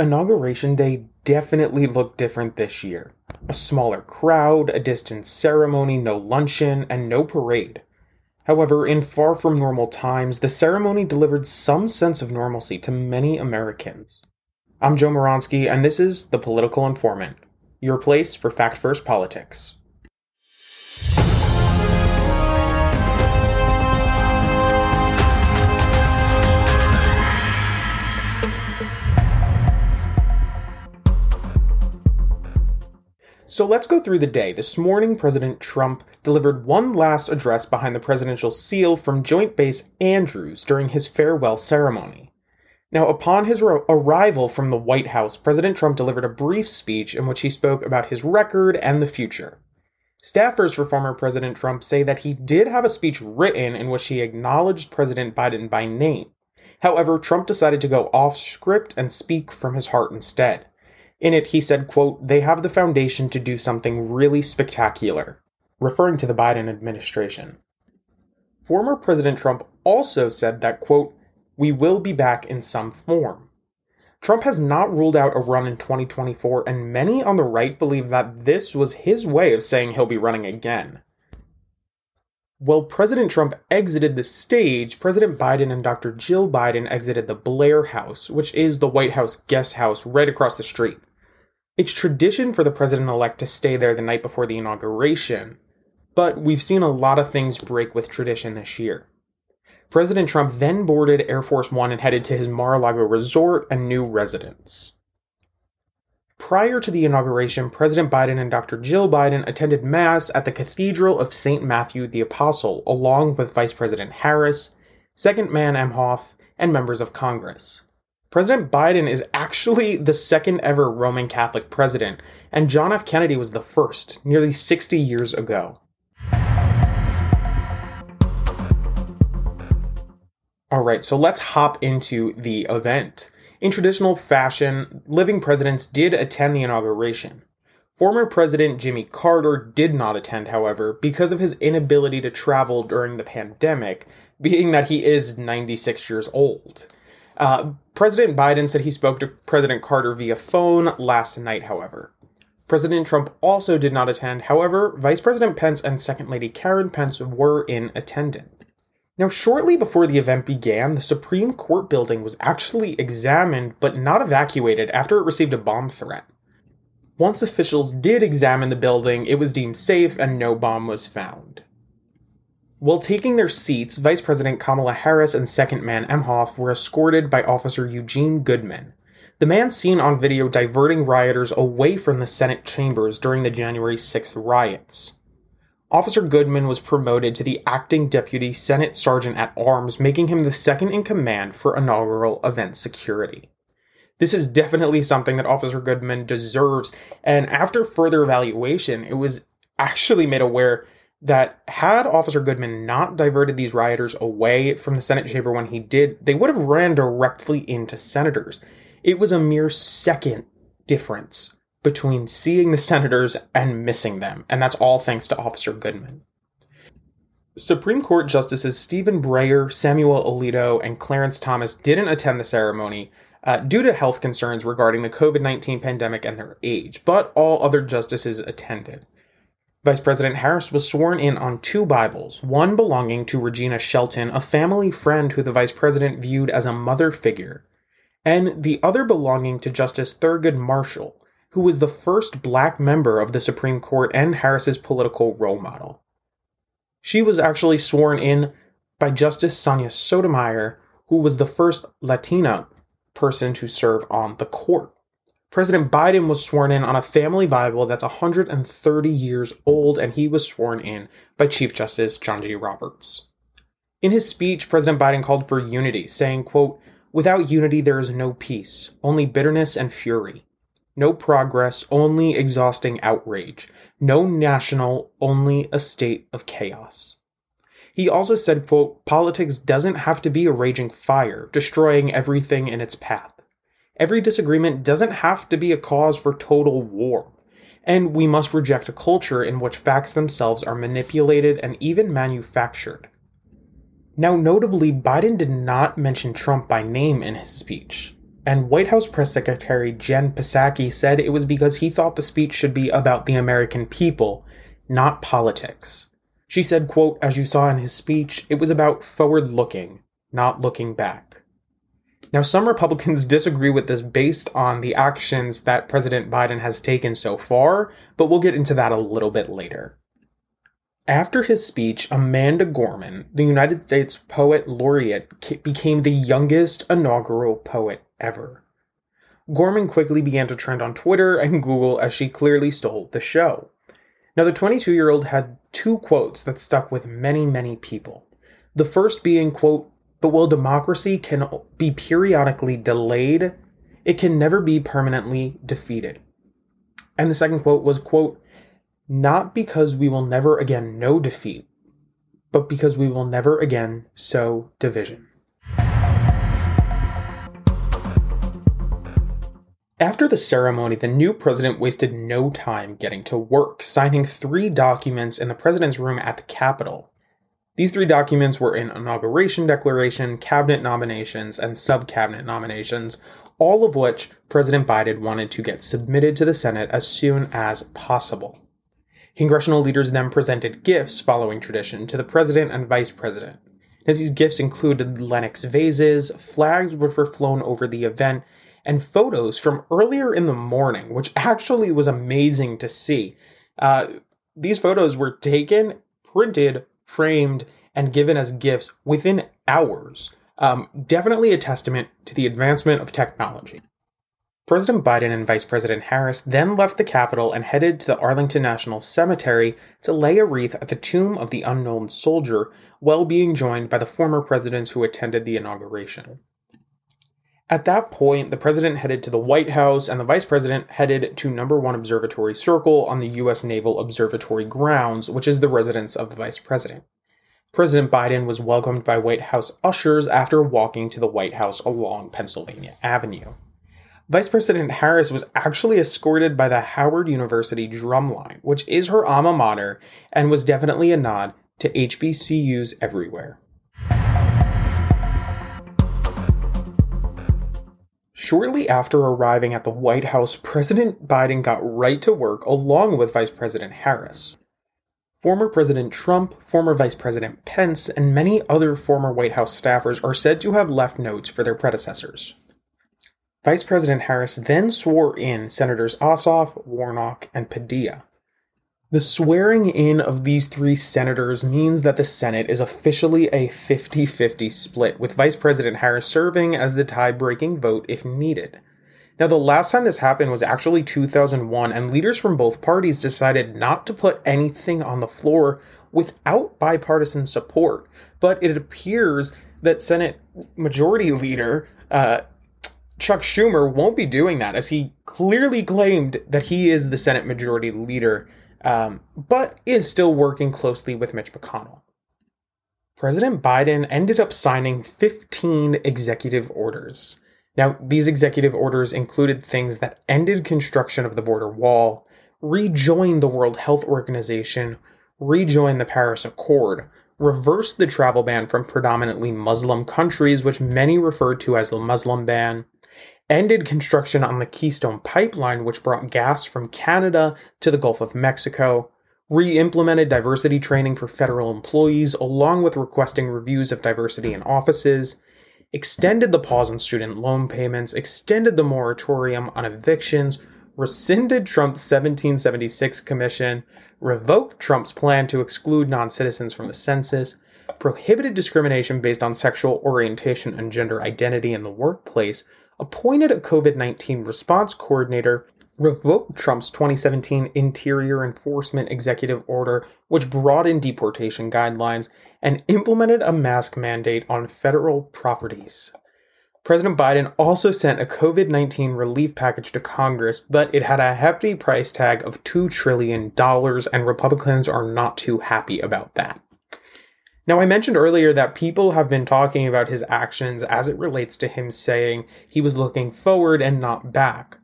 Inauguration Day definitely looked different this year. A smaller crowd, a distant ceremony, no luncheon, and no parade. However, in far from normal times, the ceremony delivered some sense of normalcy to many Americans. I'm Joe Moronsky, and this is The Political Informant, your place for Fact First Politics. So let's go through the day. This morning, President Trump delivered one last address behind the presidential seal from Joint Base Andrews during his farewell ceremony. Now, upon his ro- arrival from the White House, President Trump delivered a brief speech in which he spoke about his record and the future. Staffers for former President Trump say that he did have a speech written in which he acknowledged President Biden by name. However, Trump decided to go off script and speak from his heart instead. In it, he said, quote, they have the foundation to do something really spectacular, referring to the Biden administration. Former President Trump also said that, quote, we will be back in some form. Trump has not ruled out a run in 2024, and many on the right believe that this was his way of saying he'll be running again. While President Trump exited the stage, President Biden and Dr. Jill Biden exited the Blair House, which is the White House guest house right across the street. It's tradition for the president elect to stay there the night before the inauguration, but we've seen a lot of things break with tradition this year. President Trump then boarded Air Force One and headed to his Mar a Lago resort and new residence. Prior to the inauguration, President Biden and Dr. Jill Biden attended Mass at the Cathedral of St. Matthew the Apostle, along with Vice President Harris, Second Man Emhoff, and members of Congress. President Biden is actually the second ever Roman Catholic president, and John F. Kennedy was the first, nearly 60 years ago. Alright, so let's hop into the event. In traditional fashion, living presidents did attend the inauguration. Former President Jimmy Carter did not attend, however, because of his inability to travel during the pandemic, being that he is 96 years old. Uh, President Biden said he spoke to President Carter via phone last night, however. President Trump also did not attend. However, Vice President Pence and Second Lady Karen Pence were in attendance. Now, shortly before the event began, the Supreme Court building was actually examined but not evacuated after it received a bomb threat. Once officials did examine the building, it was deemed safe and no bomb was found. While taking their seats, Vice President Kamala Harris and Second Man Emhoff were escorted by Officer Eugene Goodman, the man seen on video diverting rioters away from the Senate chambers during the January 6th riots. Officer Goodman was promoted to the acting deputy Senate Sergeant at Arms, making him the second in command for inaugural event security. This is definitely something that Officer Goodman deserves, and after further evaluation, it was actually made aware that had Officer Goodman not diverted these rioters away from the Senate chamber when he did, they would have ran directly into senators. It was a mere second difference between seeing the senators and missing them, and that's all thanks to Officer Goodman. Supreme Court Justices Stephen Breyer, Samuel Alito, and Clarence Thomas didn't attend the ceremony uh, due to health concerns regarding the COVID 19 pandemic and their age, but all other justices attended. Vice President Harris was sworn in on two Bibles, one belonging to Regina Shelton, a family friend who the vice president viewed as a mother figure, and the other belonging to Justice Thurgood Marshall, who was the first black member of the Supreme Court and Harris's political role model. She was actually sworn in by Justice Sonia Sotomayor, who was the first Latina person to serve on the court. President Biden was sworn in on a family Bible that's 130 years old, and he was sworn in by Chief Justice John G. Roberts. In his speech, President Biden called for unity, saying, quote, Without unity, there is no peace, only bitterness and fury. No progress, only exhausting outrage. No national, only a state of chaos. He also said, quote, Politics doesn't have to be a raging fire, destroying everything in its path. Every disagreement doesn't have to be a cause for total war. And we must reject a culture in which facts themselves are manipulated and even manufactured. Now, notably, Biden did not mention Trump by name in his speech. And White House Press Secretary Jen Psaki said it was because he thought the speech should be about the American people, not politics. She said, quote, as you saw in his speech, it was about forward looking, not looking back. Now, some Republicans disagree with this based on the actions that President Biden has taken so far, but we'll get into that a little bit later. After his speech, Amanda Gorman, the United States Poet Laureate, became the youngest inaugural poet ever. Gorman quickly began to trend on Twitter and Google as she clearly stole the show. Now, the 22 year old had two quotes that stuck with many, many people. The first being, quote, but while democracy can be periodically delayed, it can never be permanently defeated. And the second quote was, quote, not because we will never again know defeat, but because we will never again sow division. After the ceremony, the new president wasted no time getting to work, signing three documents in the president's room at the Capitol. These three documents were an inauguration declaration, cabinet nominations, and sub cabinet nominations, all of which President Biden wanted to get submitted to the Senate as soon as possible. Congressional leaders then presented gifts, following tradition, to the president and vice president. Now, these gifts included Lenox vases, flags which were flown over the event, and photos from earlier in the morning, which actually was amazing to see. Uh, these photos were taken, printed, framed, and given as gifts within hours. Um, definitely a testament to the advancement of technology. President Biden and Vice President Harris then left the Capitol and headed to the Arlington National Cemetery to lay a wreath at the tomb of the unknown soldier, while being joined by the former presidents who attended the inauguration. At that point, the president headed to the White House and the vice president headed to number one observatory circle on the U.S. Naval Observatory grounds, which is the residence of the vice president. President Biden was welcomed by White House ushers after walking to the White House along Pennsylvania Avenue. Vice President Harris was actually escorted by the Howard University drumline, which is her alma mater, and was definitely a nod to HBCUs everywhere. Shortly after arriving at the White House, President Biden got right to work along with Vice President Harris. Former President Trump, former Vice President Pence, and many other former White House staffers are said to have left notes for their predecessors. Vice President Harris then swore in Senators Ossoff, Warnock, and Padilla. The swearing in of these three senators means that the Senate is officially a 50 50 split, with Vice President Harris serving as the tie breaking vote if needed. Now, the last time this happened was actually 2001, and leaders from both parties decided not to put anything on the floor without bipartisan support. But it appears that Senate Majority Leader uh, Chuck Schumer won't be doing that, as he clearly claimed that he is the Senate Majority Leader um, but is still working closely with Mitch McConnell. President Biden ended up signing 15 executive orders. Now, these executive orders included things that ended construction of the border wall, rejoined the World Health Organization, rejoined the Paris Accord, reversed the travel ban from predominantly Muslim countries, which many referred to as the Muslim ban, ended construction on the Keystone Pipeline, which brought gas from Canada to the Gulf of Mexico, re implemented diversity training for federal employees, along with requesting reviews of diversity in offices, extended the pause on student loan payments, extended the moratorium on evictions, rescinded Trump's 1776 commission, revoked Trump's plan to exclude non citizens from the census, prohibited discrimination based on sexual orientation and gender identity in the workplace, appointed a COVID 19 response coordinator, revoked Trump's 2017 Interior Enforcement Executive Order, which brought in deportation guidelines, and implemented a mask mandate on federal properties. President Biden also sent a COVID 19 relief package to Congress, but it had a hefty price tag of $2 trillion, and Republicans are not too happy about that. Now, I mentioned earlier that people have been talking about his actions as it relates to him saying he was looking forward and not back.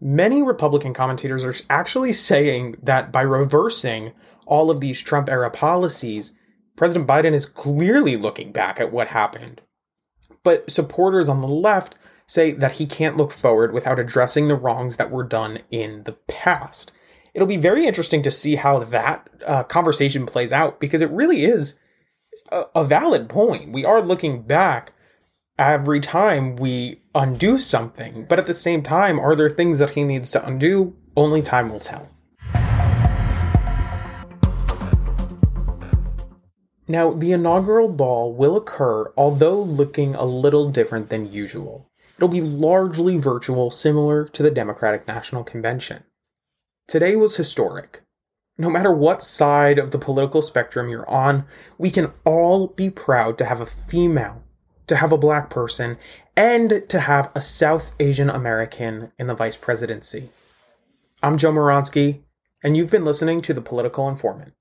Many Republican commentators are actually saying that by reversing all of these Trump era policies, President Biden is clearly looking back at what happened. But supporters on the left say that he can't look forward without addressing the wrongs that were done in the past. It'll be very interesting to see how that uh, conversation plays out because it really is a, a valid point. We are looking back every time we undo something, but at the same time, are there things that he needs to undo? Only time will tell. Now, the inaugural ball will occur, although looking a little different than usual. It'll be largely virtual, similar to the Democratic National Convention. Today was historic. No matter what side of the political spectrum you're on, we can all be proud to have a female, to have a black person, and to have a South Asian American in the vice presidency. I'm Joe Moronsky, and you've been listening to The Political Informant.